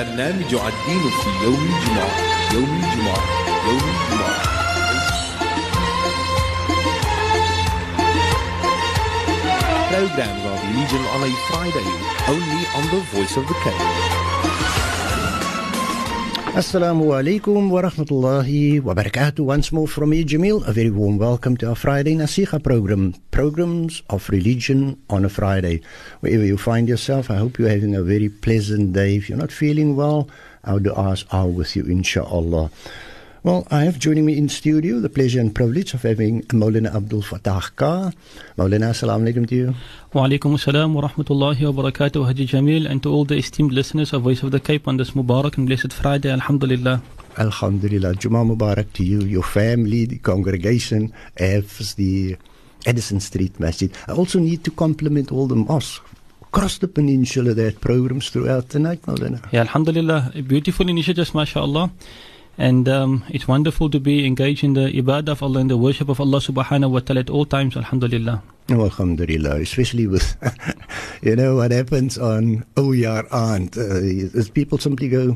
برنامج الدين في يوم الجمعة يوم الجمعة يوم الجمعة Programs of religion on a Friday, only on the Voice of the Cape. Assalamu alaikum wa rahmatullahi wa barakatuh. Once more from me, Jamil. A very warm welcome to our Friday Nasiha program, programs of religion on a Friday. Wherever you find yourself, I hope you're having a very pleasant day. If you're not feeling well, our du'as are with you, inshallah. Well, I have joining me in studio the pleasure and privilege of having Maulana Abdul Fatah Carr. Maulana, assalamu alaikum to you. Wa alaikum assalam wa rahmatullahi wa barakatuh, Haji Jamil, and to all the esteemed listeners of Voice of the Cape on this Mubarak and blessed Friday, Alhamdulillah. Alhamdulillah. Juma Mubarak to you, your family, the congregation, as the Edison Street Masjid. I also need to compliment all the mosques across the peninsula that had programs throughout the night, Maulana. Yeah, Alhamdulillah. Beautiful initiatives, mashallah. And um, it's wonderful to be engaged in the ibadah of Allah and the worship of Allah subhanahu wa ta'ala at all times, Alhamdulillah. Oh, alhamdulillah, especially with, you know, what happens on Oyar Yar Aunt. Uh, people simply go,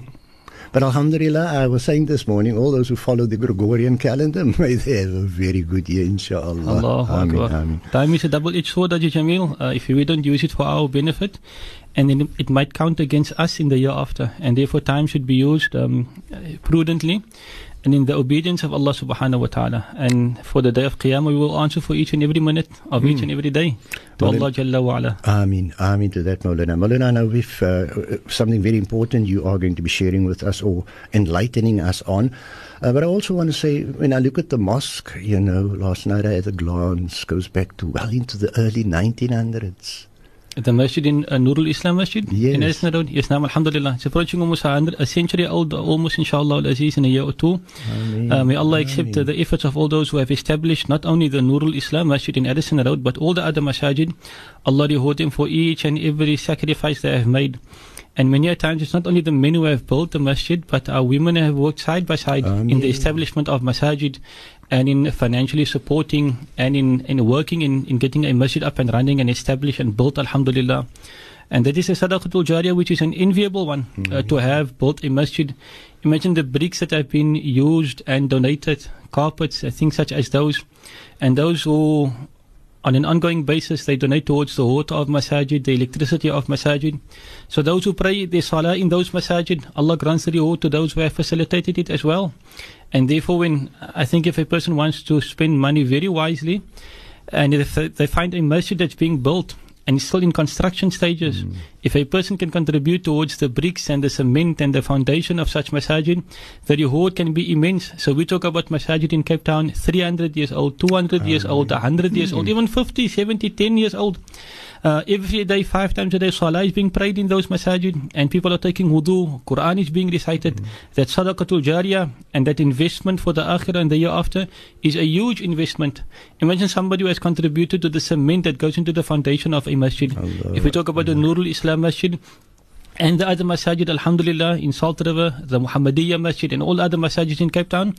but Alhamdulillah, I was saying this morning, all those who follow the Gregorian calendar, may they have a very good year, inshallah. Allahu Ameen. Time is a double-edged sword, Haji Jamil. Uh, if we don't use it for our benefit, and then it might count against us in the year after. And therefore, time should be used um, prudently and in the obedience of Allah subhanahu wa ta'ala. And for the day of Qiyamah, we will answer for each and every minute of each and every day to Well, Allah Jalla wa ala. Ameen, Ameen to that, Maulana. Maulana, now with uh, something very important you are going to be sharing with us or enlightening us on. Uh, but I also want to say, when I look at the mosque, you know, last night I had a glance, goes back to well into the early 1900s. The masjid in uh, Nurul Islam Masjid Yes. in Edison Road. Yes, now, Alhamdulillah. It's approaching almost a, hundred, a century old, almost inshallah al-Aziz in a year or two. Uh, may Allah accept uh, the efforts of all those who have established not only the Nurul Islam Masjid in Addison Road, but all the other masajid. Allah reward them for each and every sacrifice they have made. And many a times it's not only the men who have built the masjid, but our women have worked side by side in the establishment of masajid and in financially supporting and in, in working in, in getting a masjid up and running and established and built, alhamdulillah. And that is a sadaqatul jariyah, which is an enviable one uh, to have built a masjid. Imagine the bricks that have been used and donated, carpets, uh, things such as those. And those who, on an ongoing basis, they donate towards the water of masajid, the electricity of masajid. So those who pray their salah in those masajid, Allah grants the reward to those who have facilitated it as well. And therefore, when I think if a person wants to spend money very wisely, and if they- find a masjid that's being built and it's still in construction stages, mm. if a person can contribute towards the bricks and the cement and the foundation of such masajid, the reward can be immense. So we talk about masajid in Cape Town, 300 years old, 200 years old, 100 years old, even 50, 70, 10 years old. Uh, every day, five times a day, salah is being prayed in those masajid, and people are taking wudu, Quran is being recited. That sadaqatul jariyah and that investment for the akhirah and the year after is a huge investment. Imagine somebody who has contributed to the cement that goes into the foundation of a masjid. Allah if we talk about the Nurul Islam Masjid, and the other masajid, Alhamdulillah, in Salt River, the Muhammadiyah Masjid, and all other masajid in Cape Town.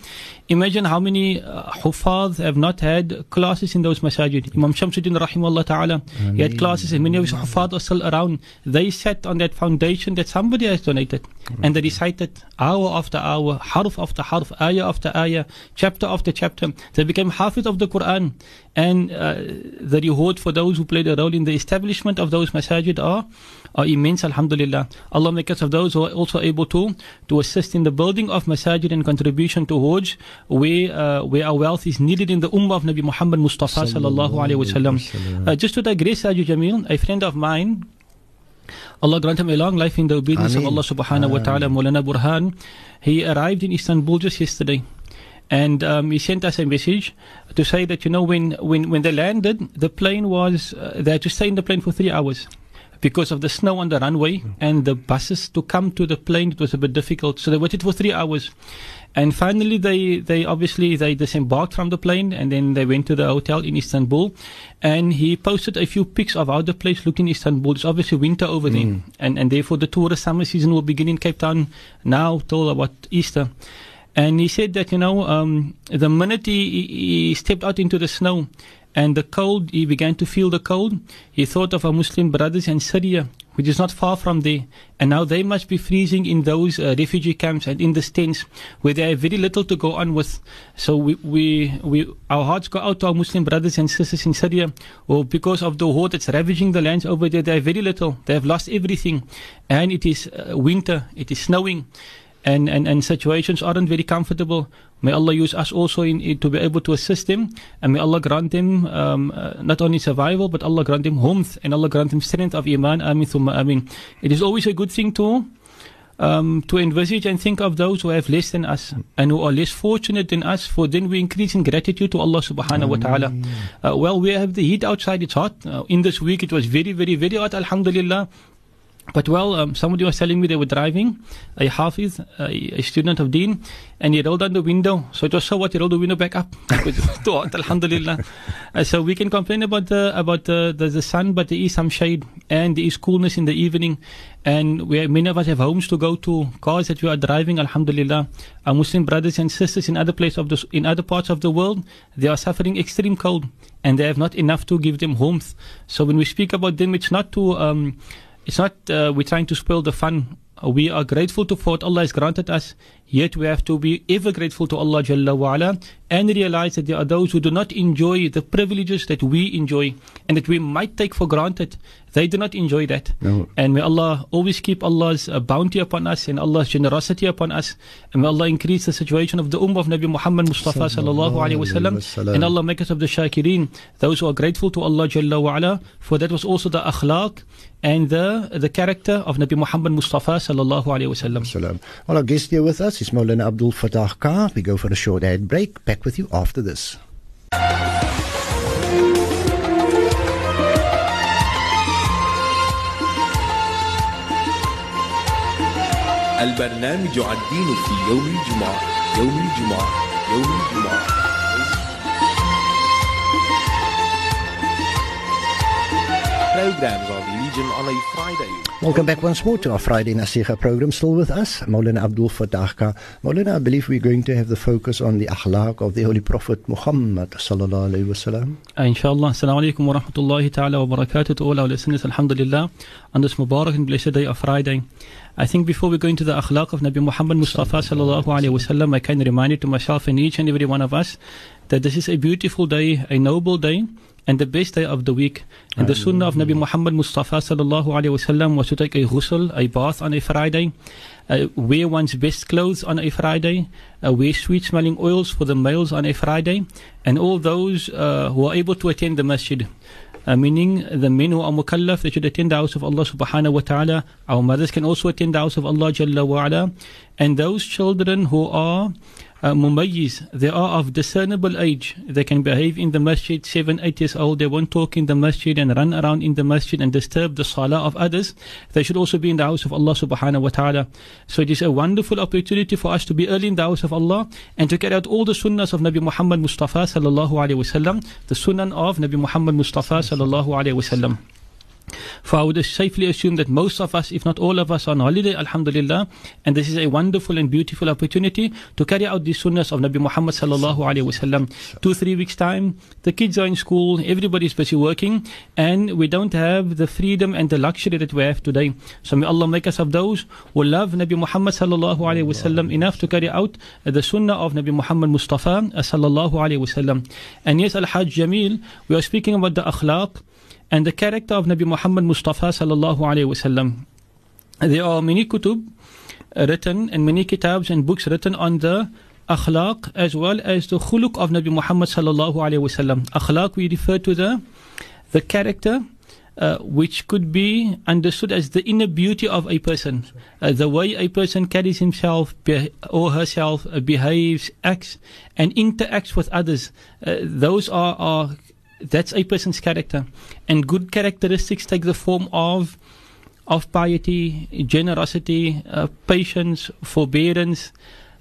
Imagine how many uh, Hufaz have not had classes in those masajid. Imam Shamsuddin, Rahimahullah Ta'ala, he had classes, and many of his Hufaz are still around. They sat on that foundation that somebody has donated, and they recited hour after hour, harf after harf, ayah after ayah, chapter after chapter. They became hafiz of the Quran. And uh, the reward for those who played a role in the establishment of those masajid are, are immense, alhamdulillah. Allah make us of those who are also able to, to assist in the building of masajid and contribution towards where, uh, where our wealth is needed in the ummah of Nabi Muhammad Mustafa sallallahu alayhi wasallam. Uh, just to digress, Haji Jamil, a friend of mine, Allah grant him a long life in the obedience Ameen. of Allah subhanahu wa ta'ala, Maulana Burhan. He arrived in Istanbul just yesterday. And um, he sent us a message to say that, you know, when, when, when they landed, the plane was, uh, they had to stay in the plane for three hours because of the snow on the runway and the buses to come to the plane. It was a bit difficult. So they waited for three hours. And finally, they, they obviously, they disembarked from the plane and then they went to the hotel in Istanbul. And he posted a few pics of how the place looked in Istanbul. It's obviously winter over there. And, and therefore the tourist summer season will begin in Cape Town now till about Easter. And he said that, you know, um, the minute he, he stepped out into the snow and the cold, he began to feel the cold, he thought of our Muslim brothers in Syria which is not far from there. And now they must be freezing in those uh, refugee camps and in the tents where they have very little to go on with. So we, we, we, our hearts go out to our Muslim brothers and sisters in Syria, or because of the war that's ravaging the lands over there, they have very little. They have lost everything. And it is uh, winter, it is snowing and, and, and situations aren't very comfortable. May Allah use us also in, in, to be able to assist them, and may Allah grant them um, uh, not only survival, but Allah grant them warmth, and Allah grant them strength of iman. Amin, thumma amin. It is always a good thing to um, to envisage and think of those who have less than us and who are less fortunate than us, for then we increase in gratitude to Allah subhanahu wa ta'ala. Uh, well, we have the heat outside, it's hot. Uh, in this week, it was very, very, very hot, alhamdulillah. But well, um, somebody was telling me they were driving, a hafiz, a, a student of deen, and he rolled down the window. So it was so what, he rolled the window back up. Alhamdulillah. Uh, so we can complain about the, about the, the, the, sun, but there is some shade, and there is coolness in the evening. And we, many of us have homes to go to, cars that we are driving, Alhamdulillah. Our Muslim brothers and sisters in other places of the, in other parts of the world, they are suffering extreme cold, and they have not enough to give them warmth. So when we speak about them, it's not to, um, it's not uh, we're trying to spoil the fun. We are grateful to what Allah has granted us, yet we have to be ever grateful to Allah Jalla wa'ala and realize that there are those who do not enjoy the privileges that we enjoy and that we might take for granted. They do not enjoy that. No. And may Allah always keep Allah's uh, bounty upon us and Allah's generosity upon us. And may Allah increase the situation of the Ummah of Nabi Muhammad Mustafa sallallahu alayhi wasallam. And Allah make us of the shakirin, those who are grateful to Allah Jalla wa'ala. For that was also the akhlaq and the, the character of Nabi Muhammad Mustafa sallallahu alayhi wasallam. Well, our guest here with us this is Maulana Abdul Fatah Carr. We go for a short ad break. Back with you after this. البرنامج الدين في يوم الجمعة يوم الجمعة يوم الجمعة Programs religion on a Friday. Welcome back once more to our Friday Nasiha program. Still with us, Maulana Abdul Fattah Maulana, I believe we're going to have the focus on the akhlaq of the Holy Prophet Muhammad sallallahu alaihi wasallam. Uh, inshallah. Assalamu alaikum wa rahmatullahi ta'ala wa barakatuh to all our listeners. Alhamdulillah. On this Mubarak and blessed day of Friday. I think before we go into the akhlaq of Nabi Muhammad Mustafa sallallahu alaihi wasallam, I can remind it to myself and each and every one of us that this is a beautiful day, a noble day, and the best day of the week. And the sunnah of Nabi Muhammad Mustafa sallallahu alaihi wasallam was to take a ghusl, a bath on a Friday, uh, wear one's best clothes on a Friday, uh, wear sweet smelling oils for the males on a Friday, and all those uh, who are able to attend the masjid. Uh, meaning the men who are mukallaf, they should attend the house of Allah subhanahu wa ta'ala. Our mothers can also attend the house of Allah jalla wa ala. And those children who are uh, mumayyiz, they are of discernible age. They can behave in the masjid, seven, eight years old. They won't talk in the masjid and run around in the masjid and disturb the salah of others. They should also be in the house of Allah subhanahu wa ta'ala. So it is a wonderful opportunity for us to be early in the house of Allah and to carry out all the sunnahs of Nabi Muhammad Mustafa sallallahu alayhi wasallam, the sunnah of Nabi Muhammad Mustafa sallallahu alayhi wasallam. For I would safely assume that most of us, if not all of us, are on holiday, Alhamdulillah, and this is a wonderful and beautiful opportunity to carry out the sunnahs of Nabi Muhammad sallallahu alaihi wasallam. Two, three weeks time, the kids are in school, everybody's busy working, and we don't have the freedom and the luxury that we have today. So may Allah make us of those who love Nabi Muhammad sallallahu alaihi wasallam enough to carry out the sunnah of Nabi Muhammad Mustafa uh, sallallahu alaihi wasallam. And yes, Al-Hajj Jamil, we are speaking about the akhlaq, and the character of Nabi Muhammad Mustafa sallallahu alayhi wasallam. There are many kutub written and many kitabs and books written on the akhlaq as well as the khuluq of Nabi Muhammad sallallahu alayhi wasallam. Akhlaq we refer to the the character uh, which could be understood as the inner beauty of a person, uh, the way a person carries himself be- or herself, uh, behaves, acts, and interacts with others. Uh, those are, are that's a person's character. And good characteristics take the form of of piety, generosity, uh, patience, forbearance,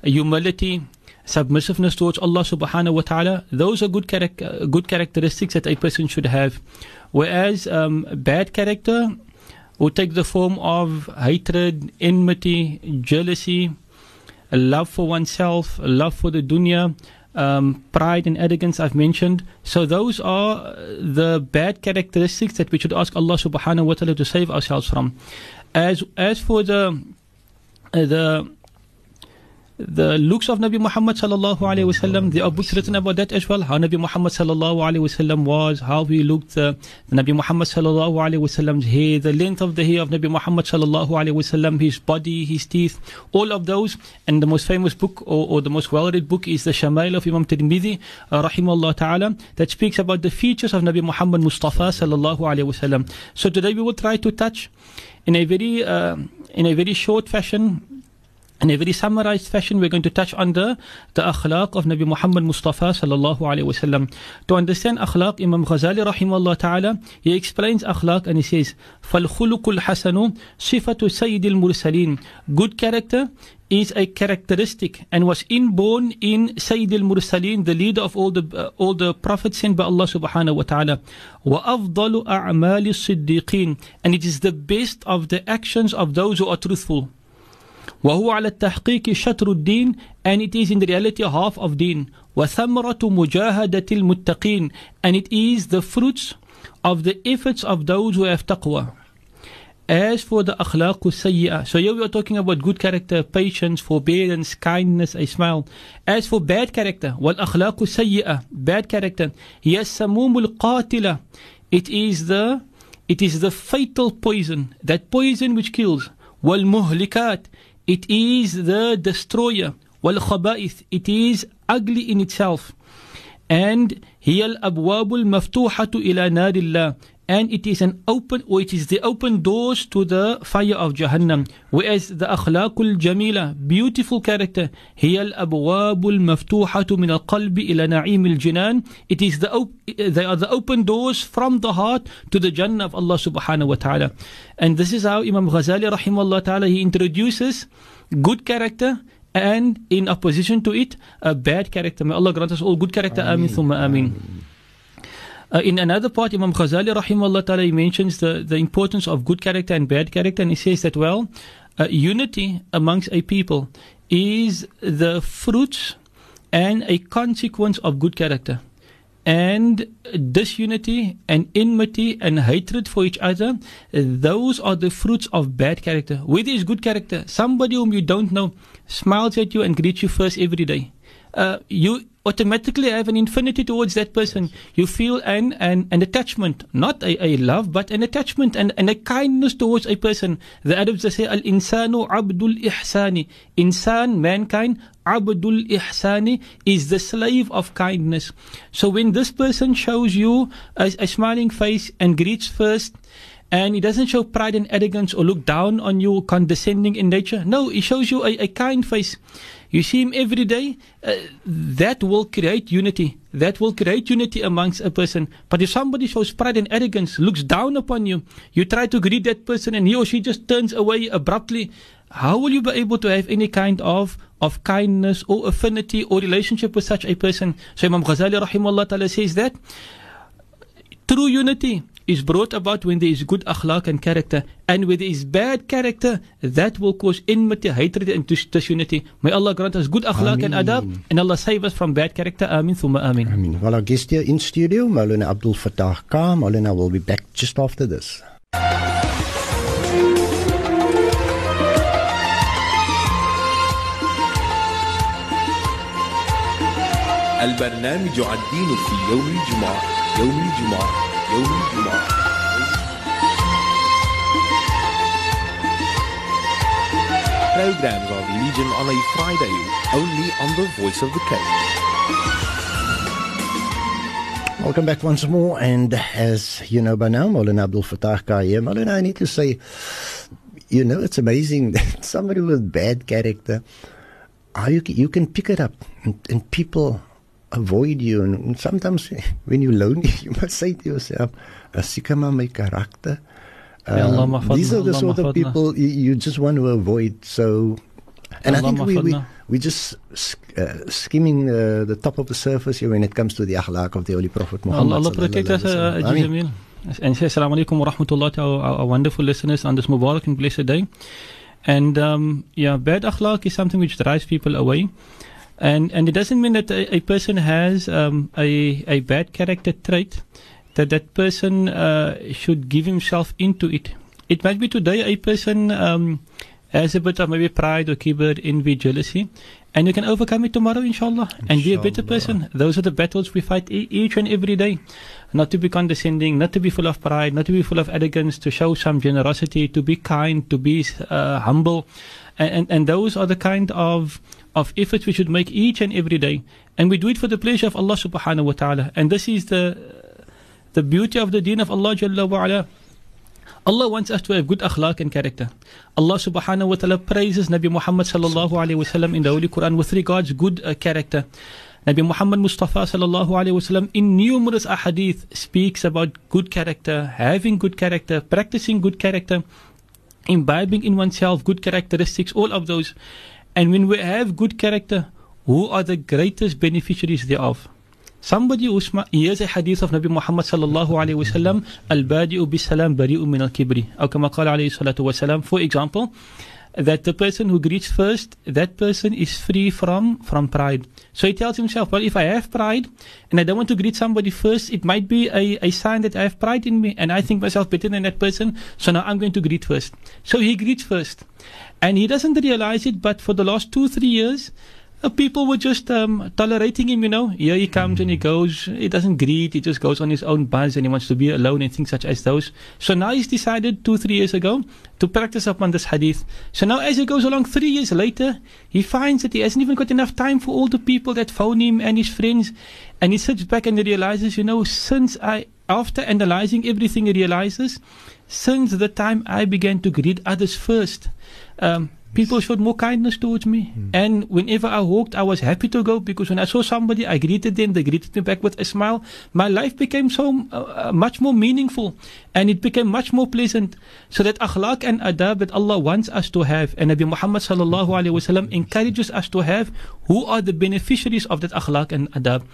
humility, submissiveness towards Allah subhanahu wa ta'ala. Those are good, uh, good characteristics that a person should have. Whereas um, bad character will take the form of hatred, enmity, jealousy, love for oneself, love for the dunya, Um, pride and arrogance I've mentioned. So those are the bad characteristics that we should ask Allah subhanahu wa ta'ala to save ourselves from. As as for the uh, the the looks of Nabi Muhammad sallallahu alaihi wasallam. There are books written about that as well. How Nabi Muhammad sallallahu alaihi wasallam was, how he looked. Uh, Nabi Muhammad sallallahu alaihi wasallam's hair, the length of the hair of Nabi Muhammad sallallahu alaihi wasallam, his body, his teeth, all of those. And the most famous book or, or the most well-read book is the Shamail of Imam Tirmidhi, uh, rahimahullah ta'ala, that speaks about the features of Nabi Muhammad Mustafa sallallahu alaihi wasallam. So today we will try to touch in a very uh, in a very short fashion in a very summarized fashion, we're going to touch on the, the akhlaq of Nabi Muhammad Mustafa sallallahu alayhi wasallam. To understand akhlaq, Imam Ghazali rahimahullah ta'ala, he explains akhlaq and he says, فَالْخُلُقُ الْحَسَنُ صِفَةُ سَيِّدِ الْمُرْسَلِينَ Good character is a characteristic and was inborn in Sayyid al-Mursaleen, the leader of all the uh, all the prophets sent by Allah subhanahu wa ta'ala. وَأَفْضَلُ أَعْمَالِ الصِّدِّقِينَ And it is the best of the actions of those who are truthful. وهو على التحقيق شطر الدين and it is in the reality half of deen وثمرة مجاهدة المتقين and it is the fruits of the efforts of those who have taqwa as for the akhlaq sayyi'ah so here we are talking about good character patience forbearance kindness a smile as for bad character والأخلاق السيئة bad character هي السموم القاتلة it is the it is the fatal poison that poison which kills والمهلكات it is the destroyer. والخبائث It is ugly in itself. And هي الأبواب المفتوحة إلى نار الله and it is an open or it is the open doors to the fire of Jahannam whereas the akhlaqul jamila beautiful character هي الأبواب المفتوحة من القلب إلى نعيم الجنان it is the op- they are the open doors from the heart to the Jannah of Allah subhanahu wa ta'ala and this is how Imam Ghazali rahimahullah ta'ala he introduces good character and in opposition to it a bad character may Allah grant us all good character amin thumma amin uh, in another part, Imam Ghazali rahimahullah ta'ala, he mentions the, the importance of good character and bad character, and he says that, well, uh, unity amongst a people is the fruit and a consequence of good character. And disunity and enmity and hatred for each other, those are the fruits of bad character. Where there is good character, somebody whom you don't know smiles at you and greets you first every day. Uh, you automatically have an infinity towards that person. You feel an, an, an attachment, not a, a love, but an attachment and, and a kindness towards a person. The Arabs they say, Al insanu abdul ihsani. Insan, mankind, abdul ihsani is the slave of kindness. So when this person shows you a, a smiling face and greets first, and he doesn't show pride and arrogance or look down on you, condescending in nature. No, he shows you a, a kind face. You see him every day. Uh, that will create unity. That will create unity amongst a person. But if somebody shows pride and arrogance, looks down upon you, you try to greet that person and he or she just turns away abruptly. How will you be able to have any kind of of kindness or affinity or relationship with such a person? So Imam Ghazali rahimahullah says that true unity is brought about when there is good akhlaq and character. And when there is bad character, that will cause enmity, hatred, and dis- disunity. May Allah grant us good akhlaq and adab, and Allah save us from bad character. Amin, thumma amin. Amin. Well, our guest here in studio, Maulana Abdul Fattah Khan. Maulana will be back just after this. البرنامج الدين في يوم الجمعة يوم الجمعة Programs of Legion on a Friday, only on the Voice of the Cape. Welcome back once more, and as you know by now, Maulana Abdul Fatah Carr here. Maulana, I need to say, you know, it's amazing that somebody with bad character, you, can pick it up, and people avoid you. And sometimes when you're lonely, you must say to yourself, Asikama my character. Um, mahfadna, these are the sort of people you, you just want to avoid. So, and I think we, we, mahfadna. we just uh, skimming uh, the top of the surface here when it comes to the akhlaq of the Holy Prophet Muhammad. Allah, Allah protect us, uh, sallallahu alaihi wasallam. I mean, And say assalamu alaikum wa rahmatullah to our, our wonderful listeners on this Mubarak and blessed day. And um, yeah, bad akhlaq is something which drives people away. And and it doesn't mean that a, a person has um, a a bad character trait that that person uh, should give himself into it. It might be today a person um, has a bit of maybe pride or kibir, envy, jealousy, and you can overcome it tomorrow, inshallah, and be a better person. Those are the battles we fight e- each and every day. Not to be condescending, not to be full of pride, not to be full of arrogance, to show some generosity, to be kind, to be uh, humble, and, and and those are the kind of of efforts we should make each and every day, and we do it for the pleasure of Allah Subhanahu wa Taala. And this is the the beauty of the deen of Allah Jalla wa ala. Allah wants us to have good akhlaq and character. Allah subhanahu wa ta'ala praises Nabi Muhammad sallallahu alayhi wasallam in the Holy Quran with regards good uh, character. Nabi Muhammad Mustafa sallallahu alayhi wasallam in numerous ahadith speaks about good character, having good character, practicing good character, imbibing in oneself good characteristics, all of those. And when we have good character, who are the greatest beneficiaries thereof? Somebody who hears a hadith of Nabi Muhammad sallallahu alayhi wasallam, al-badi'u bis-salam bari'u min al-kibri. Or kama qala alayhi. For example, that the person who greets first, that person is free from from pride. So he tells himself, well, if I have pride and I don't want to greet somebody first, it might be a, a sign that I have pride in me and I think myself better than that person. So now I'm going to greet first. So he greets first. And he doesn't realize it, but for the last two, three years, people were just um, tolerating him, you know. Here he comes and he goes. He doesn't greet. He just goes on his own buzz and he wants to be alone and things such as those. So now he's decided two, three years ago to practice upon this hadith. So now as he goes along three years later, he finds that he hasn't even got enough time for all the people that phone him and his friends. And he sits back and he realizes, you know, since I, after analyzing everything, he realizes, since the time I began to greet others first, um, people showed more kindness towards me. And whenever I walked, I was happy to go because when I saw somebody, I greeted them. They greeted me back with a smile. My life became so uh, uh, much more meaningful and it became much more pleasant. So that akhlaq and adab that Allah wants us to have and Nabi Muhammad sallallahu alaihi wasallam encourages us to have, who are the beneficiaries of that akhlaq and adab.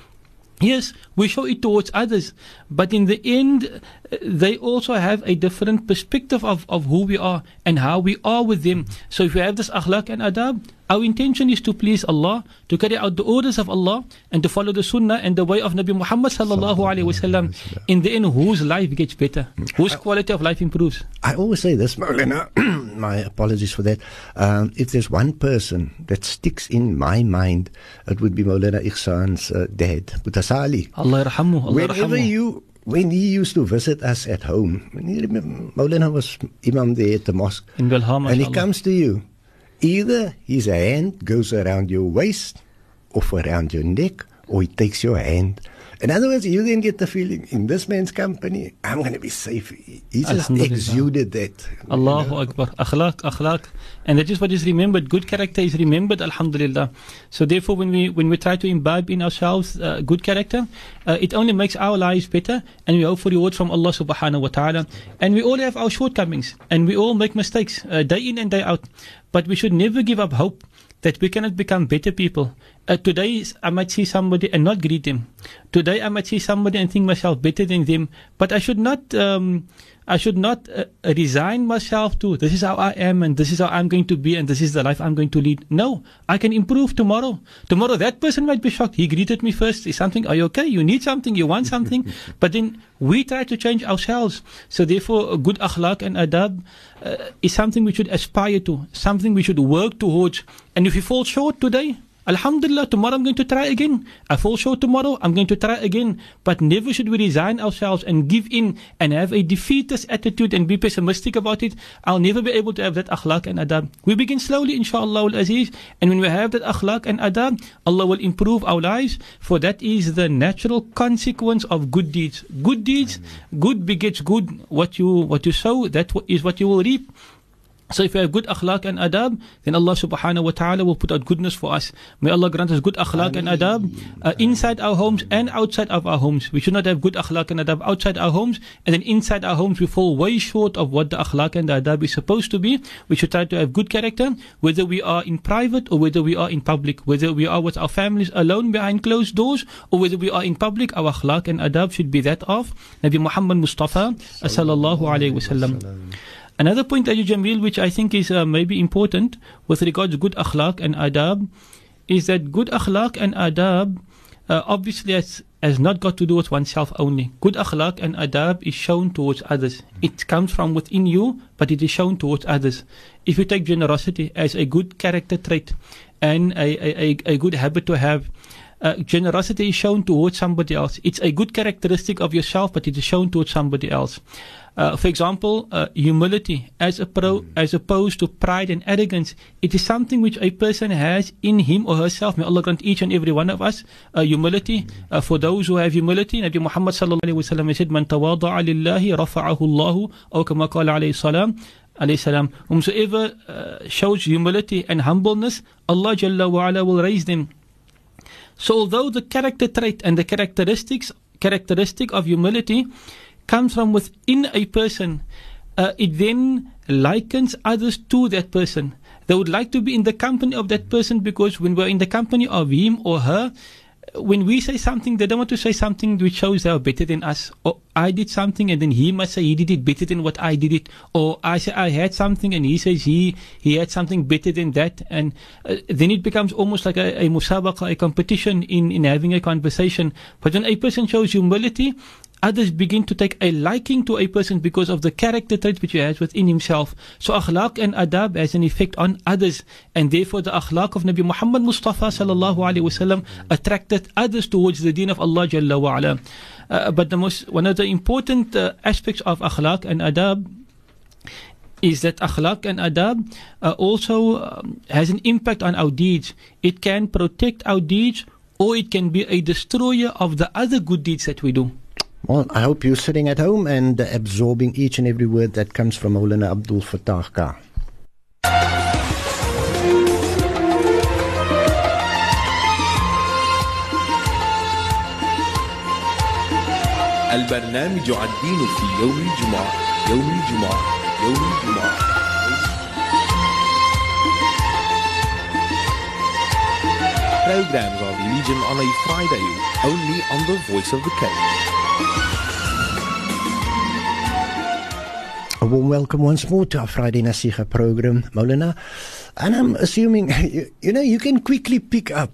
Yes, we show it towards others, but in the end, they also have a different perspective of, of who we are and how we are with them. So if we have this akhlaq and adab, our intention is to please Allah, to carry out the orders of Allah, and to follow the sunnah and the way of Nabi Muhammad sallallahu alaihi wasallam. In the end, whose life gets better, whose quality of life improves. I always say this, Maulana. my apologies for that. Um, if there's one person that sticks in my mind, it would be Maulana Ihsan's uh, dad, Mutasali. Allah yarhamu, Whenever yarhamu. you, when he used to visit us at home, Maulana was Imam there at the mosque, In Belham, and he mashallah. comes to you. Either his hand goes around your waist, or around your neck, or he takes your hand. In other words, you then get the feeling in this man's company, I'm going to be safe. He just exuded that. you Allahu know. Akbar. Akhlaq, akhlaq. And that is what is remembered. Good character is remembered, Alhamdulillah. So therefore, when we, when we try to imbibe in ourselves uh, good character, uh, it only makes our lives better and we hope for rewards from Allah subhanahu wa ta'ala. And we all have our shortcomings and we all make mistakes uh, day in and day out. But we should never give up hope that we cannot become better people. Uh, today, I might see somebody and not greet them. Today, I might see somebody and think myself better than them. But I should not, um, I should not uh, resign myself to this is how I am and this is how I'm going to be and this is the life I'm going to lead. No, I can improve tomorrow. Tomorrow, that person might be shocked. He greeted me first. Is something? Are you okay? You need something? You want something? but then we try to change ourselves. So therefore, good akhlaq and adab uh, is something we should aspire to, something we should work towards. And if we fall short today, Alhamdulillah, tomorrow I'm going to try again. I fall short tomorrow, I'm going to try again. But never should we resign ourselves and give in and have a defeatist attitude and be pessimistic about it. I'll never be able to have that akhlaq and adab. We begin slowly, inshallah al-aziz. And when we have that akhlaq and adab, Allah will improve our lives. For that is the natural consequence of good deeds. Good deeds, good begets good. What you, what you sow, that is what you will reap. So if we have good akhlaq and adab, then Allah subhanahu wa ta'ala will put out goodness for us. May Allah grant us good akhlaq and adab uh, inside our homes and outside of our homes. We should not have good akhlaq and adab outside our homes and then inside our homes we fall way short of what the akhlaq and the adab is supposed to be. We should try to have good character, whether we are in private or whether we are in public, whether we are with our families alone behind closed doors or whether we are in public, our akhlaq and adab should be that of Nabi Muhammad Mustafa sallallahu alayhi wasallam. Another point, Haji Jamil, which I think is uh, maybe important with regards to good akhlaq and adab, is that good akhlaq and adab uh, obviously has, has not got to do with oneself only. Good akhlaq and adab is shown towards others. It comes from within you, but it is shown towards others. If you take generosity as a good character trait and a, a, a good habit to have, uh, generosity is shown towards somebody else. It's a good characteristic of yourself, but it is shown towards somebody else. Uh, for example, uh, humility as, a pro, as opposed to pride and arrogance. It is something which a person has in him or herself. May Allah grant each and every one of us uh, humility. Uh, for those who have humility, Nabi Muhammad sallallahu alaihi wasallam said, "Man tawada'a lillahi rafa'ahu Allah." Or kama qala alayhi salam. alayhi salam, whomsoever uh, shows humility and humbleness, Allah Jalla wa ala will raise them. So although the character trait and the characteristics characteristic of humility comes from within a person, uh, it then likens others to that person. They would like to be in the company of that person because when we're in the company of him or her, when we say something, they don't want to say something which shows they are better than us. Or I did something and then he must say he did it better than what I did it. Or I say I had something and he says he, he had something better than that. And uh, then it becomes almost like a, a musabaqa, a competition in, in having a conversation. But when a person shows humility, others begin to take a liking to a person because of the character traits which he has within himself. So akhlaq and adab has an effect on others, and therefore the akhlaq of Nabi Muhammad Mustafa sallallahu alaihi wasallam attracted others towards the deen of Allah Jalla wa ala. Uh, but the most one of the important uh, aspects of akhlaq and adab is that akhlaq and adab uh, also um, has an impact on our deeds. It can protect our deeds or it can be a destroyer of the other good deeds that we do. Well, I hope you're sitting at home and absorbing each and every word that comes from Maulana Abdul Fatah Carr. البرنامج الدين في يوم الجمعة يوم الجمعة يوم الجمعة Programs of religion on a Friday, only on the voice of the Cape. Warm welcome once more to our Friday Nasiha program, Maulana. And I'm assuming, you, you know, you can quickly pick up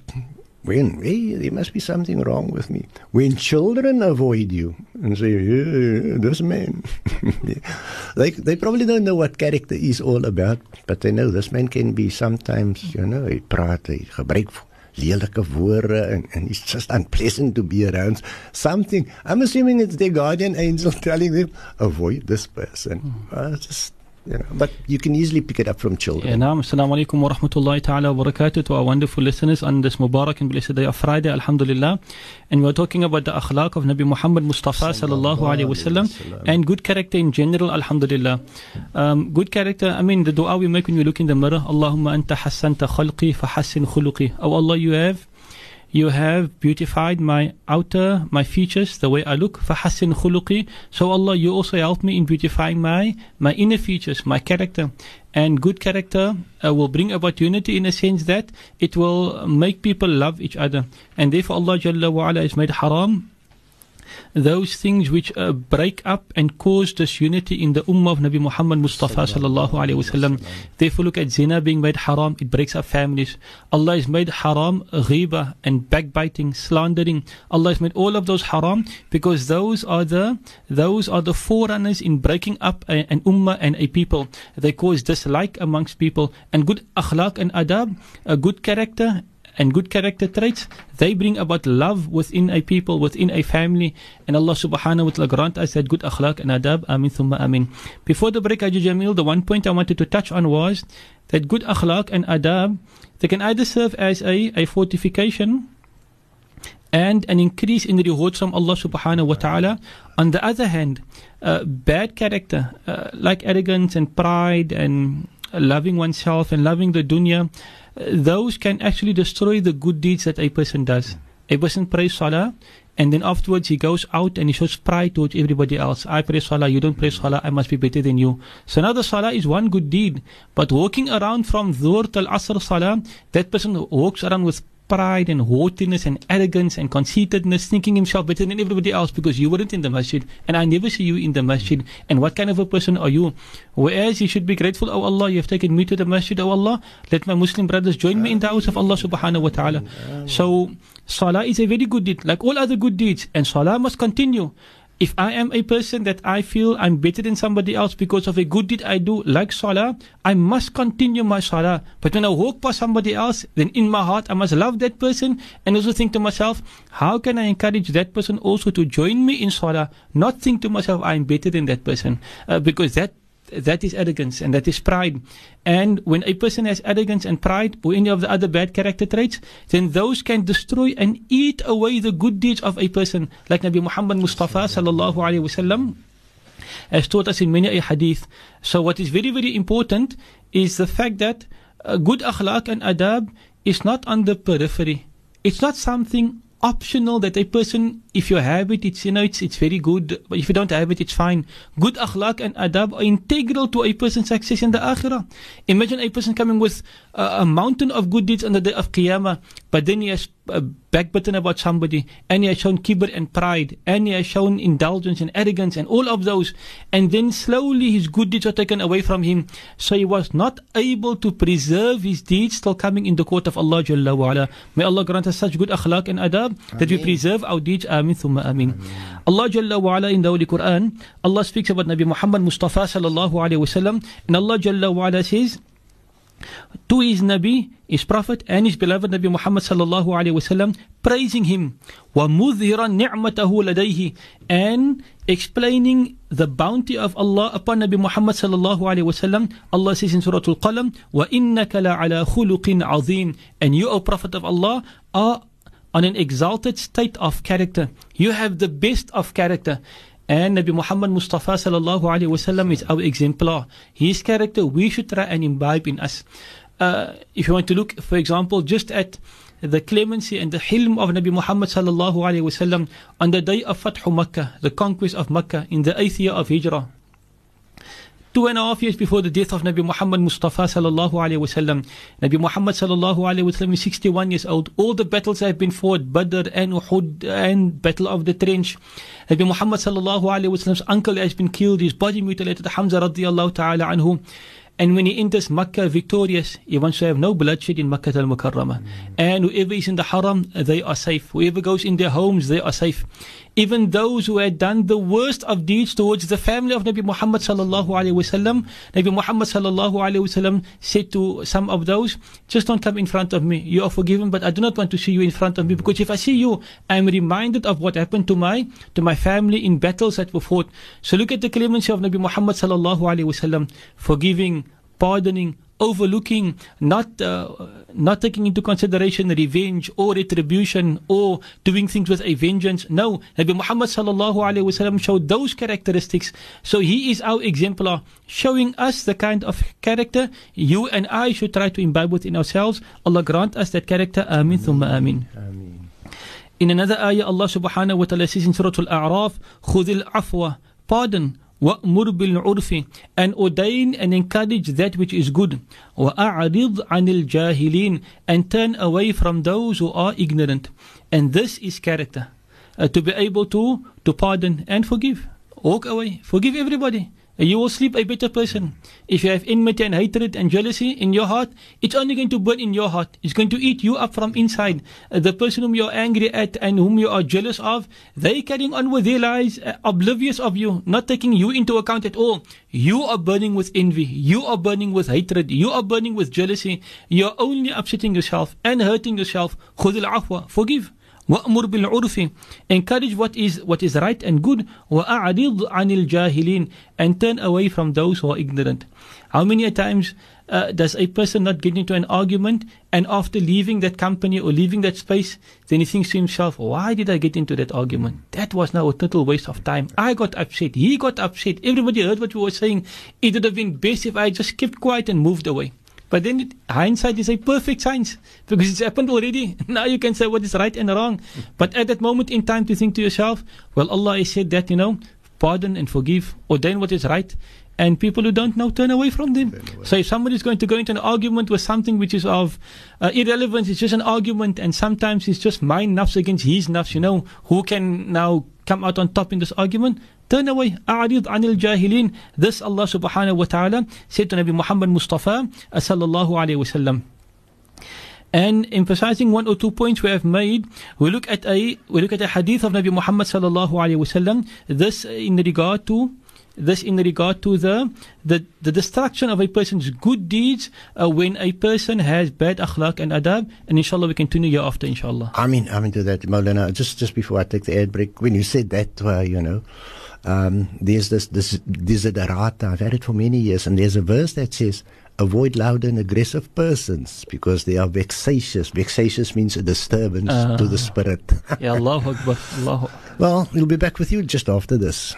when hey, there must be something wrong with me. When children avoid you and say, yeah, this man, they they probably don't know what character is all about, but they know this man can be sometimes, you know, he praat, hy gebruik lelike woorde and, and it's just unpleasant to be around. Something, I'm assuming it's their guardian angel telling them, avoid this person. Mm. Uh, just you know, but you can easily pick it up from children. Naam. Assalamu alaikum wa rahmatullahi ta'ala wa barakatuh to our wonderful listeners on this Mubarak and blessed day of Friday, Alhamdulillah. And we're talking about the akhlaq of Nabi Muhammad Mustafa sallallahu alayhi wasallam and good character in general, Alhamdulillah. Um, good character, I mean, the dua we make when we look in the mirror, Allahumma anta hassanta khalqi fa hassin khuluqi. Oh Allah, you have you have beautified my outer, my features, the way I look. فَحَسِّنْ خُلُقِي So Allah, you also help me in beautifying my, my inner features, my character. And good character uh, will bring about unity in a sense that it will make people love each other. And therefore Allah Jalla wa ala has made haram those things which uh, break up and cause disunity in the ummah of Nabi Muhammad Mustafa sallallahu alaihi wasallam. Therefore, look at zina being made haram; it breaks up families. Allah has made haram riba and backbiting, slandering. Allah has made all of those haram because those are the those are the forerunners in breaking up a, an ummah and a people. They cause dislike amongst people. And good akhlaq and adab, a good character and good character traits, they bring about love within a people, within a family. And Allah subhanahu wa ta'ala grant us that good akhlaq and adab. Amin thumma amin. Before the break, Haji Jamil, the one point I wanted to touch on was that good akhlaq and adab, they can either serve as a, a fortification and an increase in the rewards from Allah subhanahu wa ta'ala. On the other hand, uh, bad character, uh, like arrogance and pride and loving oneself and loving the dunya, those can actually destroy the good deeds that a person does. A person prays salah and then afterwards he goes out and he shows pride towards everybody else. I pray salah, you don't pray salah, I must be better than you. So now the salah is one good deed. But walking around from dhuhr till asr salah, that person walks around with pride and haughtiness and arrogance and conceitedness, thinking himself better than everybody else because you weren't in the masjid and I never see you in the masjid. And what kind of a person are you? Whereas you should be grateful, oh Allah, you have taken me to the masjid, oh Allah, let my Muslim brothers join me in the house of Allah subhanahu wa ta'ala. So, salah is a very good deed, like all other good deeds, and salah must continue if I am a person that I feel I'm better than somebody else because of a good deed I do, like salah, I must continue my salah. But when I walk past somebody else, then in my heart I must love that person and also think to myself, how can I encourage that person also to join me in salah? Not think to myself I'm better than that person, uh, because that that is arrogance and that is pride. And when a person has arrogance and pride or any of the other bad character traits, then those can destroy and eat away the good deeds of a person. Like Nabi Muhammad Mustafa sallallahu alaihi wasallam has taught us in many a hadith. So what is very, very important is the fact that uh, good akhlaq and adab is not on the periphery. It's not something optional that a person, if you have it, it's you know it's it's very good. But if you don't have it, it's fine. Good akhlaq and adab are integral to a person's success in the akhirah. Imagine a person coming with a mountain of good deeds on the day of qiyamah, but then he has Uh, backbitten about somebody, and he has shown kibr and pride, and he has shown indulgence and arrogance and all of those, and then slowly his good deeds are taken away from him. So he was not able to preserve his deeds till coming in the court of Allah Jalla wa'ala. May Allah grant us such good akhlaq and adab Ameen. that we preserve our deeds. Amin thumma amin. Allah Jalla wa'ala in the Holy Quran, Allah speaks about Nabi Muhammad Mustafa sallallahu alayhi wasallam, and Allah Jalla wa'ala says, to his Nabi, his Prophet, and his beloved Nabi Muhammad sallallahu alayhi wasallam, praising him, وَمُظْهِرًا نِعْمَتَهُ لَدَيْهِ and explaining the bounty of Allah upon Nabi Muhammad sallallahu alayhi wasallam. Allah says in Surah Al-Qalam, وَإِنَّكَ لَعَلَى خُلُقٍ عَظِيمٍ And you, O Prophet of Allah, are on an exalted state of character. You have the best of character. And Nabi Muhammad Mustafa sallallahu alaihi wasallam is our exemplar. His character we should try and imbibe in us. Uh, if you want to look, for example, just at the clemency and the hilm of Nabi Muhammad sallallahu alaihi wasallam on the day of Fathu Makkah, the conquest of Makkah in the eighth year of Hijrah two and a half years before the death of Nabi Muhammad Mustafa sallallahu alaihi wasallam. Nabi Muhammad sallallahu alaihi wasallam is 61 years old. All the battles have been fought, Badr and Uhud and Battle of the Trench. Nabi Muhammad sallallahu alaihi wasallam's uncle has been killed, his body mutilated, Hamza radiyallahu ta'ala anhu. And when he enters Makkah victorious, he wants to have no bloodshed in Makkah al-Mukarramah. And whoever is in the Haram, they are safe. Whoever goes in their homes, they are safe even those who had done the worst of deeds towards the family of Nabi Muhammad sallallahu alaihi wasallam. Nabi Muhammad sallallahu alaihi wasallam said to some of those, "Just don't come in front of me. You are forgiven, but I do not want to see you in front of me because if I see you, I am reminded of what happened to my to my family in battles that were fought." So look at the clemency of Nabi Muhammad sallallahu alaihi wasallam, forgiving, pardoning, overlooking, not uh, not taking into consideration revenge or retribution or doing things with a vengeance. No, Nabi Muhammad sallallahu alaihi wasallam showed those characteristics. So he is our exemplar, showing us the kind of character you and I should try to imbibe within ourselves. Allah grant us that character. Amin. Thumma amin. amin. In another ayah, Allah subhanahu wa ta'ala says in Surah Al-A'raf, خُذِ الْعَفْوَ Pardon وأمر بالعرف and ordain and encourage that which is good وأعرض عن الجاهلين and turn away from those who are ignorant and this is character uh, to be able to to pardon and forgive walk away forgive everybody you will sleep a better person. If you have enmity and hatred and jealousy in your heart, it's only going to burn in your heart. It's going to eat you up from inside. Uh, the person whom you're angry at and whom you are jealous of, they carrying on with their lives, uh, oblivious of you, not taking you into account at all. You are burning with envy. You are burning with hatred. You are burning with jealousy. You're only upsetting yourself and hurting yourself. خذ العفو. Forgive. وأمر بالعرف encourage what is what is right and good وأعرض عن الجاهلين and turn away from those who are ignorant how many times uh, does a person not get into an argument and after leaving that company or leaving that space then he thinks to himself why did I get into that argument that was now a total waste of time I got upset he got upset everybody heard what we were saying it would have been best if I just kept quiet and moved away but then hindsight is a perfect science because it's happened already. Now you can say what is right and wrong. But at that moment in time to think to yourself, well, Allah has said that, you know, pardon and forgive, ordain what is right, and people who don't know turn away from them. So if somebody is going to go into an argument with something which is of uh, irrelevance, it's just an argument, and sometimes it's just my nafs against his nafs. You know, who can now come out on top in this argument? Turn away. أعرض عن الجاهلين. This Allah subhanahu wa ta'ala said to Nabi Muhammad Mustafa sallallahu alayhi wa sallam. And emphasizing one or two points we have made, we look at a we look at a hadith of Nabi Muhammad sallallahu alayhi wa sallam. This in regard to this in regard to the, the, the destruction of a person's good deeds uh, when a person has bad akhlaq and adab. And inshallah, we continue here after, inshallah. I mean, I mean to that, Maulana, just, just before I take the ad break, when you said that, uh, you know, um, there's this, this desiderata, I've had it for many years, and there's a verse that says, avoid loud and aggressive persons because they are vexatious. Vexatious means a disturbance uh, to the spirit. yeah, Allah Akbar. Allah. Well, we'll be back with you just after this.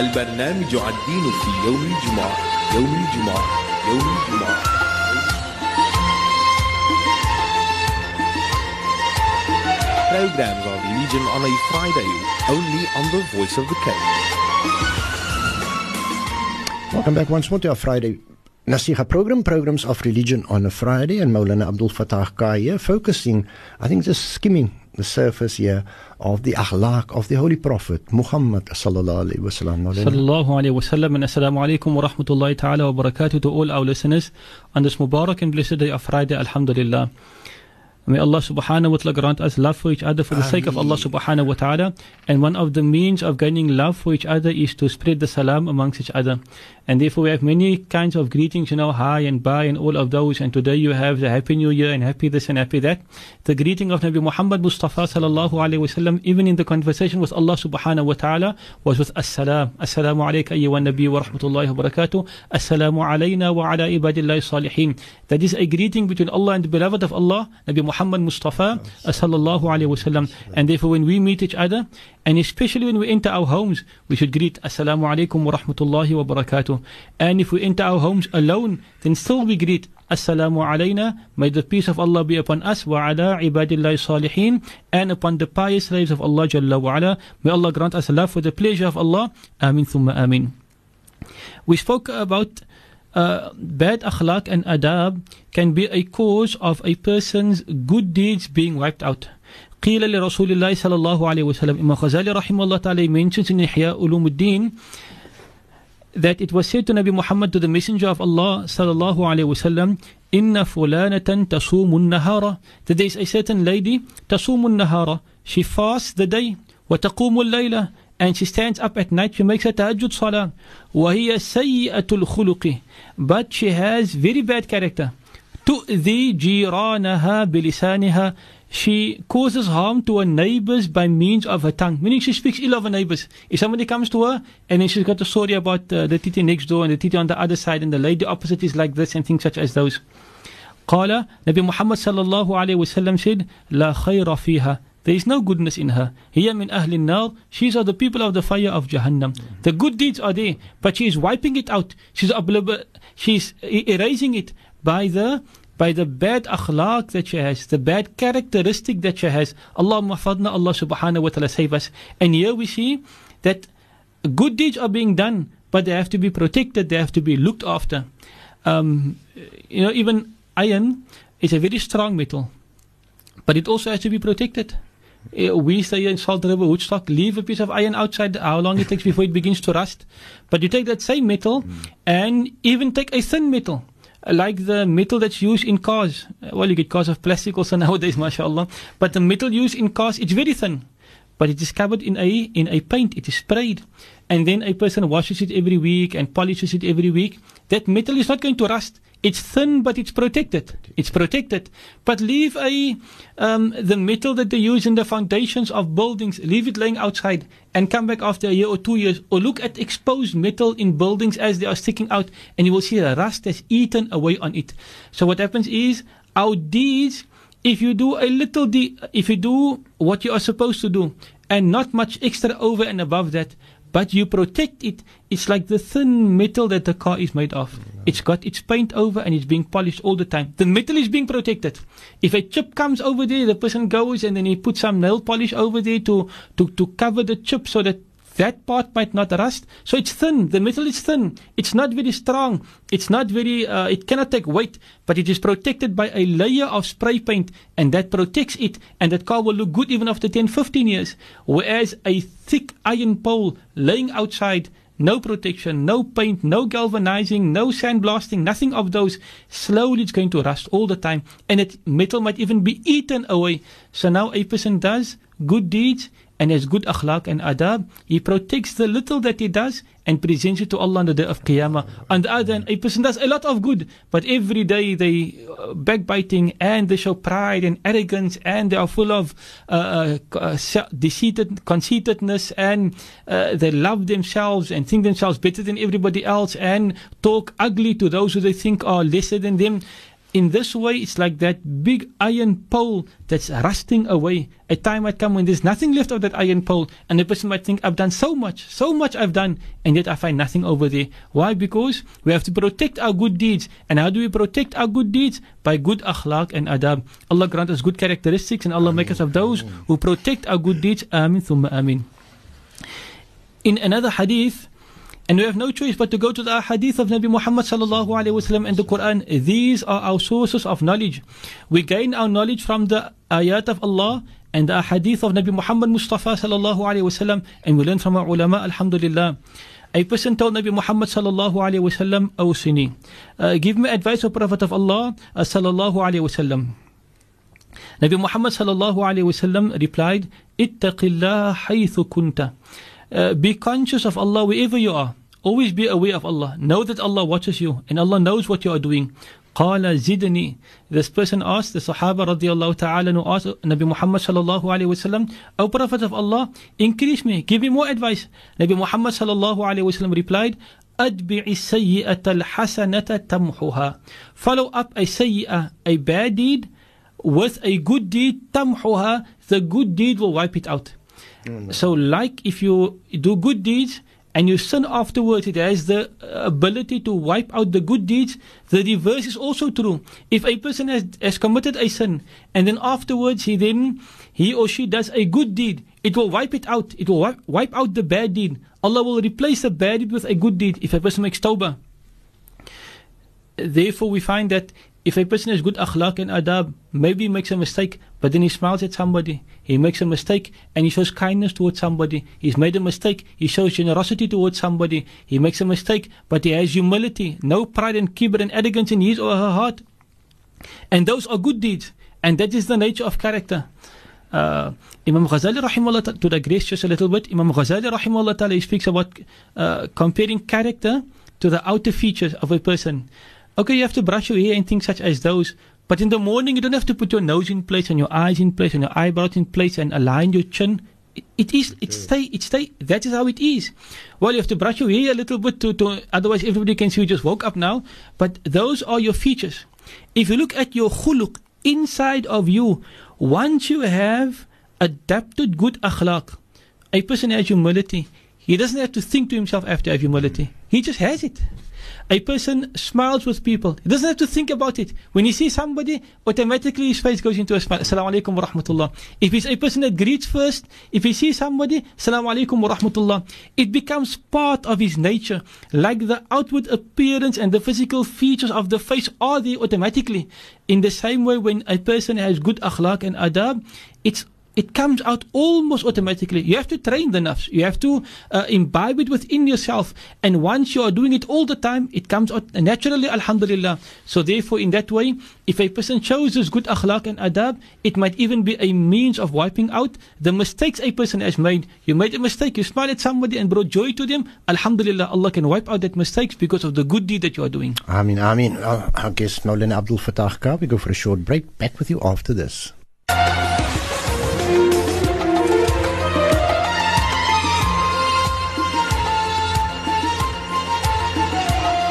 البرنامج الدين في يوم الجمعة يوم الجمعة يوم الجمعة Programs of religion on a Friday, only on the Voice of the Cape. Welcome back once more to our Friday Nasiha program, programs of religion on a Friday, and Maulana Abdul Fattah Kaya focusing, I think, just skimming the surface here of the akhlaq of the Holy Prophet Muhammad sallallahu alaihi wasallam. Sallallahu alaihi wasallam and assalamu alaikum wa rahmatullahi ta'ala wa barakatuh to all our listeners on this Mubarak and blessed day of Friday, Alhamdulillah. May Allah subhanahu wa ta'ala grant us love for each other for the Ameen. sake of Allah subhanahu wa ta'ala. And one of the means of gaining love for each other is to spread the salam amongst each other. And therefore we have many kinds of greetings, you know, hi and bye and all of those. And today you have the Happy New Year and Happy this and Happy that. The greeting of Nabi Muhammad Mustafa sallallahu alayhi wa sallam, even in the conversation with Allah subhanahu wa ta'ala, was with As-salam. Assalamu alayka ayyuha nabi wa rahmatullahi wa barakatuh. Assalamu alayna wa ala ibadillahi salihin. That is a greeting between Allah and the beloved of Allah, Nabi Muhammad Mustafa sallallahu alayhi wa sallam. And therefore when we meet each other, and especially when we enter our homes, we should greet Assalamu alaikum wa rahmatullahi wa barakatuh. And if we enter our homes alone, then still we greet Assalamu alayna. May the peace of Allah be upon us wa ala ibadillahi salihin and upon the pious slaves of Allah Jalla wa ala. May Allah grant us love for the pleasure of Allah. Amin thumma amin. We spoke about uh, bad akhlaq and adab can be a cause of a person's good deeds being wiped out. قيل لرسول الله صلى الله عليه وسلم Imam Ghazali رحمه الله تعالى mentions in Ihya Ulum al-Din that it was said to Nabi Muhammad to the messenger of Allah صلى الله عليه وسلم إن فلانة تصوم النهار that there is a certain lady تصوم النهار she fasts the day وتقوم الليلة and she stands up at night she makes a tahajjud salah وهي سيئة الخلق but she has very bad character تؤذي جيرانها بلسانها she causes harm to her neighbors by means of her tongue, meaning she speaks ill of her neighbors. If somebody comes to her and then she's got a story about uh, the titi next door and the titi on the other side and the lady opposite is like this and things such as those. قال Nabi Muhammad sallallahu alayhi wasallam said, لا خير فيها. there is no goodness in her. Hiya min ahlin nar. She's of the people of the fire of Jahannam. The good deeds are there, but she is wiping it out. She's, she's erasing it by the by the bad akhlaq that she has, the bad characteristic that she has. Allah fadna, Allah subhanahu wa ta'ala save us. And here we see that good deeds are being done, but they have to be protected, they have to be looked after. Um, you know, even iron is a very strong metal, but it also has to be protected. We say in Salt River, Woodstock, leave a piece of iron outside, how long it takes before it begins to rust. But you take that same metal mm. and even take a thin metal like the metal that's used in cars. Well, you get cars of plastic also nowadays, mashallah. But the metal used in cars, it's very thin. But it is covered in a in a paint. It is sprayed, and then a person washes it every week and polishes it every week. That metal is not going to rust. It's thin, but it's protected. It's protected. But leave a um, the metal that they use in the foundations of buildings, leave it laying outside, and come back after a year or two years, or look at exposed metal in buildings as they are sticking out, and you will see the rust has eaten away on it. So what happens is our deeds. If you do a little, de- if you do what you are supposed to do, and not much extra over and above that, but you protect it, it's like the thin metal that the car is made of. It's got its paint over and it's being polished all the time. The metal is being protected. If a chip comes over there, the person goes and then he puts some nail polish over there to, to, to cover the chip so that that part might not rust. So it's thin. The metal is thin. It's not very strong. It's not very, uh, it cannot take weight, but it is protected by a layer of spray paint and that protects it and that car will look good even after 10, 15 years. Whereas a thick iron pole laying outside no protection, no paint, no galvanizing, no sandblasting, nothing of those. Slowly it's going to rust all the time. And it metal might even be eaten away. So now a person does good deeds and has good akhlaq and adab. He protects the little that he does and presents it to Allah on the day of Qiyamah. On the other hand, a person does a lot of good, but every day they uh, backbiting and they show pride and arrogance and they are full of uh, uh, deceited, conceitedness and uh, they love themselves and think themselves better than everybody else and talk ugly to those who they think are lesser than them in this way, it's like that big iron pole that's rusting away. A time might come when there's nothing left of that iron pole, and the person might think, I've done so much, so much I've done, and yet I find nothing over there. Why? Because we have to protect our good deeds. And how do we protect our good deeds? By good akhlaq and adab. Allah grant us good characteristics, and Allah make us of those who protect our good deeds. Amin thumma amin. In another hadith, and we have no choice but to go to the hadith of Nabi Muhammad sallallahu alaihi wasallam and the Quran. These are our sources of knowledge. We gain our knowledge from the ayat of Allah and the hadith of Nabi Muhammad Mustafa sallallahu alaihi wasallam, and we learn from our ulama. Alhamdulillah. A person told Nabi Muhammad sallallahu alaihi wasallam, "O Sini, uh, give me advice, O Prophet of Allah uh, sallallahu alaihi wasallam." Nabi Muhammad sallallahu alaihi wasallam replied, "Ittaqillah haythu kunta." Uh, be conscious of Allah wherever you are. Always be aware of Allah. Know that Allah watches you and Allah knows what you are doing. قال زدني This person asked, the Sahaba radiallahu ta'ala who asked Nabi Muhammad sallallahu alayhi wasallam, O Prophet of Allah, increase me, give me more advice. Nabi Muhammad sallallahu alayhi wasallam replied, أتبع السيئة الحسنة تمحها Follow up a sayyi'ah, a bad deed, with a good deed, تمحها, the good deed will wipe it out. Mm. So, like if you do good deeds and you sin afterwards, it has the uh, ability to wipe out the good deeds. The reverse is also true. If a person has, has committed a sin and then afterwards he then he or she does a good deed, it will wipe it out. It will wipe, wipe out the bad deed. Allah will replace the bad deed with a good deed if a person makes tawbah. Therefore, we find that if a person has good akhlaq and adab, maybe he makes a mistake, but then he smiles at somebody. He makes a mistake and he shows kindness towards somebody. He's made a mistake, he shows generosity towards somebody. He makes a mistake, but he has humility, no pride and kibr and arrogance in his or her heart. And those are good deeds. And that is the nature of character. Uh, Imam Ghazali rahimahullah to digress just a little bit, Imam Ghazali rahimahullah ta'ala speaks about uh, comparing character to the outer features of a person. Okay, you have to brush your hair and things such as those. But in the morning, you don't have to put your nose in place and your eyes in place and your eyebrows in place and align your chin. It, it is, it stay, it stay. That is how it is. Well, you have to brush your hair a little bit to, to, otherwise everybody can see you just woke up now. But those are your features. If you look at your khuluq inside of you, once you have adapted good akhlaq, a person has humility. He doesn't have to think to himself after have humility. He just has it. A person smiles with people. He doesn't have to think about it. When he sees somebody, automatically his face goes into a smile. Assalamu alaikum wa rahmatullah. If he's a person that greets first, if he sees somebody, Assalamu alaikum wa rahmatullah. It becomes part of his nature. Like the outward appearance and the physical features of the face are there automatically. In the same way, when a person has good akhlaq and adab, it's it comes out almost automatically. You have to train the nafs. You have to uh, imbibe it within yourself. And once you are doing it all the time, it comes out naturally, alhamdulillah. So therefore, in that way, if a person chooses good akhlaq and adab, it might even be a means of wiping out the mistakes a person has made. You made a mistake, you smiled at somebody and brought joy to them. Alhamdulillah, Allah can wipe out that mistakes because of the good deed that you are doing. Amin, Amin. I mean, I guess Maulana Abdul Fattah Carr, we go for a short break. Back with you after this.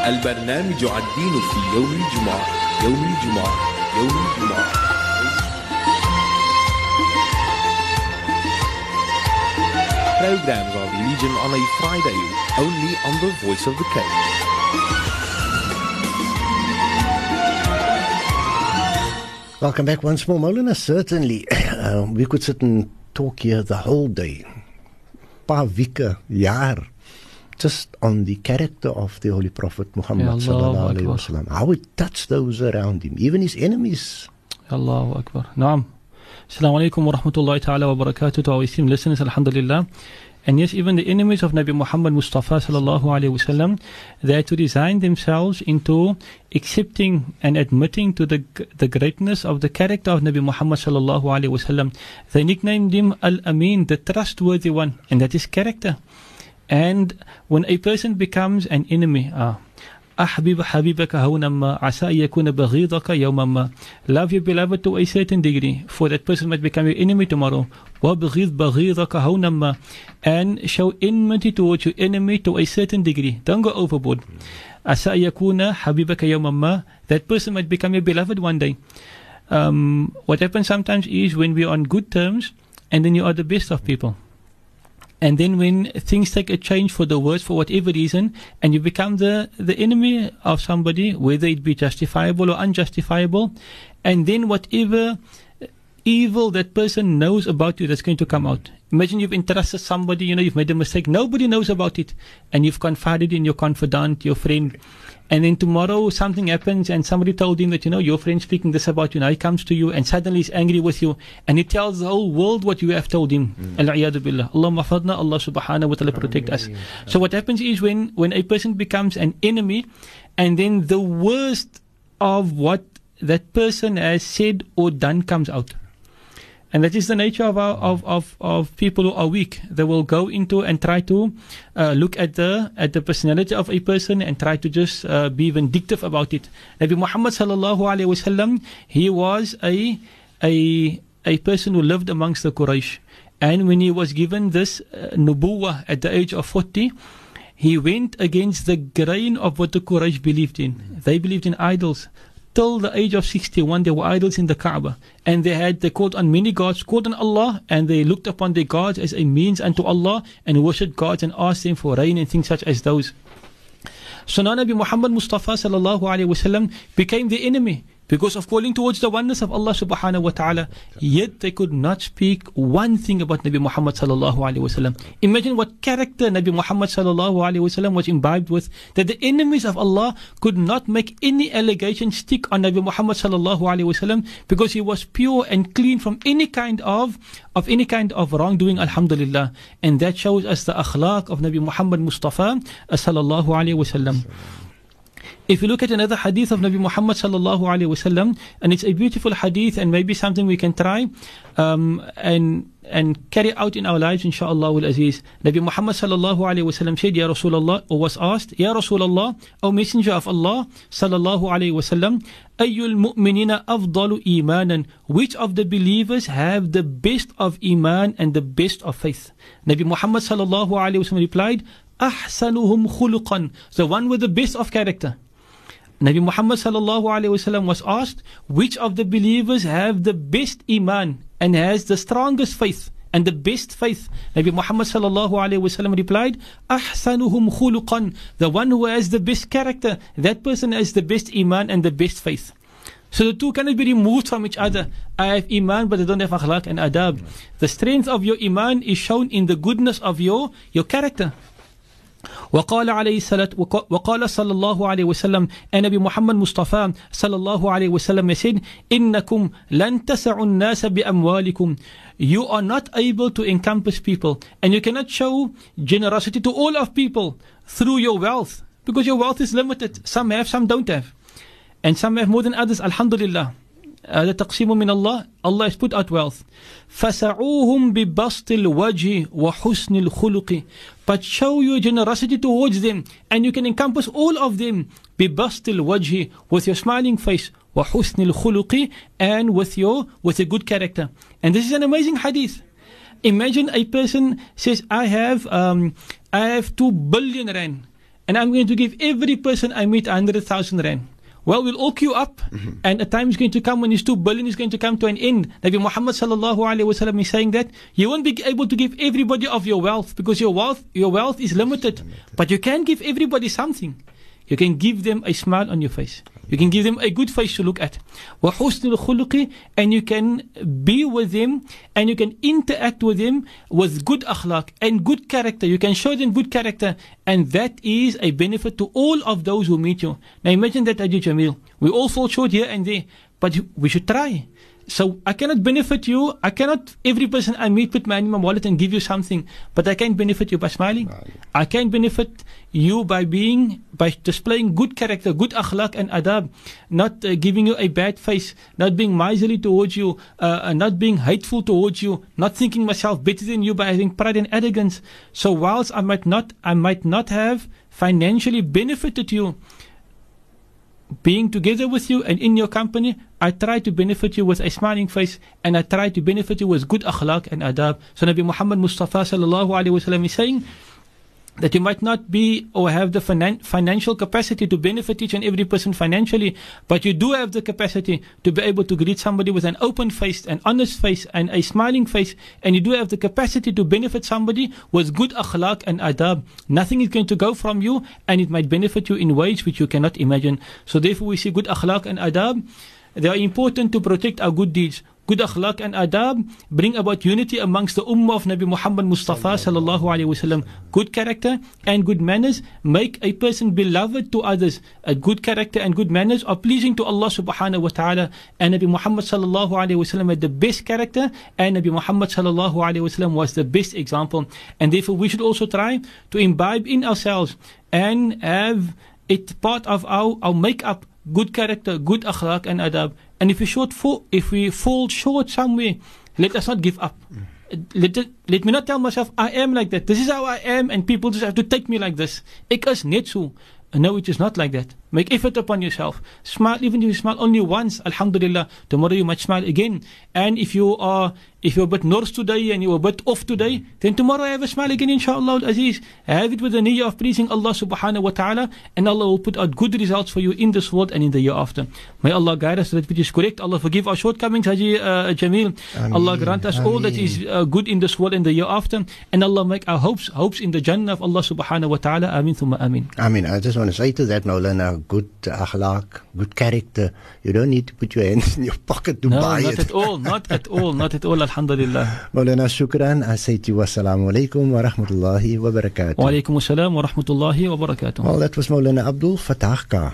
البرنامج عالدين في يوم الجمعة يوم الجمعة يوم الجمعة Programs of religion on a Friday, only on the Voice of the Cape. Welcome back once more, Maulana. Certainly, uh, we could sit and talk here the whole day. Pa vika yar just on the character of the Holy Prophet Muhammad sallallahu alaihi wasallam. How it touched those around him, even his enemies. Allahu Akbar. Naam. Assalamu alaikum wa rahmatullahi ta'ala wa barakatuh to our esteemed listeners, alhamdulillah. And yes, even the enemies of Nabi Muhammad Mustafa sallallahu alayhi wasallam, they had to resign themselves into accepting and admitting to the the greatness of the character of Nabi Muhammad sallallahu alayhi wasallam. They nicknamed him Al-Amin, the trustworthy one, and that is character. And when a person becomes an enemy, ah, أحبب حبيبك هونا ما عسى أن يكون بغيضك يوما ما Love your beloved to a certain degree for that person might become your enemy tomorrow وبغيض بغيضك هونا ما and show enmity towards your enemy to a certain degree don't go overboard عسى أن يكون حبيبك يوما ما that person might become your beloved one day um, what happens sometimes is when we are on good terms and then you are the best of people and then when things take a change for the worse for whatever reason, and you become the, the enemy of somebody, whether it be justifiable or unjustifiable, and then whatever evil that person knows about you that's going to come out. Imagine you've entrusted somebody, you know, you've made a mistake, nobody knows about it, and you've confided in your confidant, your friend, and then tomorrow something happens and somebody told him that, you know, your friend's speaking this about you. Now he comes to you and suddenly he's angry with you and he tells the whole world what you have told him. Mm. Al-iyadu billah. Allah mahfadna, Allah subhanahu wa ta'ala protect us. So what happens is when, when a person becomes an enemy and then the worst of what that person has said or done comes out. And that is the nature of, our, of, of, of people who are weak. They will go into and try to uh, look at the at the personality of a person and try to just uh, be vindictive about it. Nabi Muhammad sallallahu alaihi wasallam, he was a a a person who lived amongst the Quraysh, and when he was given this uh, nubuwah at the age of forty, he went against the grain of what the Quraysh believed in. They believed in idols. Till the age of 61, there were idols in the Kaaba. And they had, they called on many gods, called on Allah, and they looked upon their gods as a means unto Allah, and worshipped gods and asked them for rain and things such as those. So now Nabi Muhammad Mustafa sallallahu alayhi wasallam became the enemy because of calling towards the oneness of Allah subhanahu wa ta'ala. Yet they could not speak one thing about Nabi Muhammad sallallahu alayhi wasallam. Imagine what character Nabi Muhammad sallallahu alayhi wasallam was imbibed with that the enemies of Allah could not make any allegation stick on Nabi Muhammad sallallahu alayhi wasallam because he was pure and clean from any kind of of any kind of wrongdoing alhamdulillah and that shows us the akhlaq of Nabi Muhammad Mustafa uh, sallallahu alayhi wasallam if you look at another hadith of Nabi Muhammad sallallahu alaihi wasallam, and it's a beautiful hadith, and maybe something we can try um, and and carry out in our lives, inshallah al aziz. Nabi Muhammad sallallahu alaihi wasallam said, "Ya Rasulullah," or was asked, "Ya Rasulullah, O Messenger of Allah sallallahu alaihi wasallam, ayyul mu'minina afdalu imanan? Which of the believers have the best of iman and the best of faith?" Nabi Muhammad sallallahu alaihi wasallam replied, "Ahsanuhum khuluqan," the one with the best of character. Nabi Muhammad sallallahu alaihi wasallam was asked which of the believers have the best iman and has the strongest faith and the best faith. Nabi Muhammad sallallahu alaihi wasallam replied, "Ahsanuhum khuluqan," the one who has the best character. That person has the best iman and the best faith. So the two cannot be removed from each other. I have iman, but I don't have akhlaq and adab. The strength of your iman is shown in the goodness of your your character. وقال عليه الصلاة وقال صلى الله عليه وسلم النبي محمد مصطفى صلى الله عليه وسلم said إنكم لن تسعوا الناس بأموالكم you are not able to encompass people and you cannot show generosity to all of people through your wealth because your wealth is limited some have some don't have and some have more than others alhamdulillah هذا تقسيم من الله Allah has put out wealth فسعوهم ببسط الوجه وحسن الخلق but show your generosity towards them and you can encompass all of them ببسط الوجه with your smiling face وحسن الخلق and with your with a good character and this is an amazing hadith imagine a person says I have um, I have 2 billion rand and I'm going to give every person I meet 100,000 rand well, we'll all queue up, mm-hmm. and a time is going to come when his two billion is going to come to an end. Nabi Muhammad sallallahu alaihi wasallam is saying that you won't be able to give everybody of your wealth because your wealth, your wealth is limited, but you can give everybody something. You can give them a smile on your face. You can give them a good face to look at. And you can be with them and you can interact with them with good akhlaq and good character. You can show them good character and that is a benefit to all of those who meet you. Now imagine that, Haji Jamil. We all fall short here and there, but we should try. So I cannot benefit you. I cannot every person I meet put my in my wallet and give you something, but I can benefit you by smiling. I can benefit you by being by displaying good character, good akhlaq and adab, not uh, giving you a bad face, not being miserly towards you, uh, not being hateful towards you, not thinking myself better than you by having pride and arrogance. So whilst I might not I might not have financially benefited you, being together with you and in your company, I try to benefit you with a smiling face and I try to benefit you with good akhlaq and adab. So Nabi Muhammad Mustafa sallallahu alayhi wasallam is saying, that you might not be or have the finan- financial capacity to benefit each and every person financially, but you do have the capacity to be able to greet somebody with an open face, an honest face, and a smiling face, and you do have the capacity to benefit somebody with good akhlaq and adab. Nothing is going to go from you, and it might benefit you in ways which you cannot imagine. So therefore, we see good akhlaq and adab. They are important to protect our good deeds good akhlaq and adab bring about unity amongst the ummah of Nabi Muhammad Mustafa sallallahu alaihi wasallam. Good character and good manners make a person beloved to others. A good character and good manners are pleasing to Allah subhanahu wa ta'ala. And Nabi Muhammad sallallahu alaihi wasallam had the best character and Nabi Muhammad sallallahu alaihi wasallam was the best example. And therefore we should also try to imbibe in ourselves and have it part of our, our makeup good character, good akhlaq and adab. And if we short fall, if we fall short somewhere, let us not give up. Mm. Let, let me not tell myself I am like that. This is how I am, and people just have to take me like this. Ek is net so. No, it is not like that. Make effort upon yourself. Smile, even if you smile only once, Alhamdulillah, tomorrow you might smile again. And if you are, if you're a bit north today and you're a bit off today, then tomorrow I have a smile again, inshallah, Aziz. Have it with the niyyah of pleasing Allah subhanahu wa ta'ala, and Allah will put out good results for you in this world and in the year after. May Allah guide us that which is correct. Allah forgive our shortcomings, Haji uh, Jamil. Ameen. Allah grant us all that is uh, good in this world and the year after. And Allah make our hopes, hopes in the Jannah of Allah subhanahu wa ta'ala. Ameen thumma ameen. I mean, I just want to say to that, Maulana, good akhlaq, good character. You don't need to put your hands in your pocket to No, buy not it. at all, not at all, not at all, Alhamdulillah. Maulana, shukran. I say to you, wassalamu alaikum wa rahmatullahi wa barakatuh. Wa alaikum assalam wa rahmatullahi wa barakatuh. Well, that was Maulana Abdul Fatah.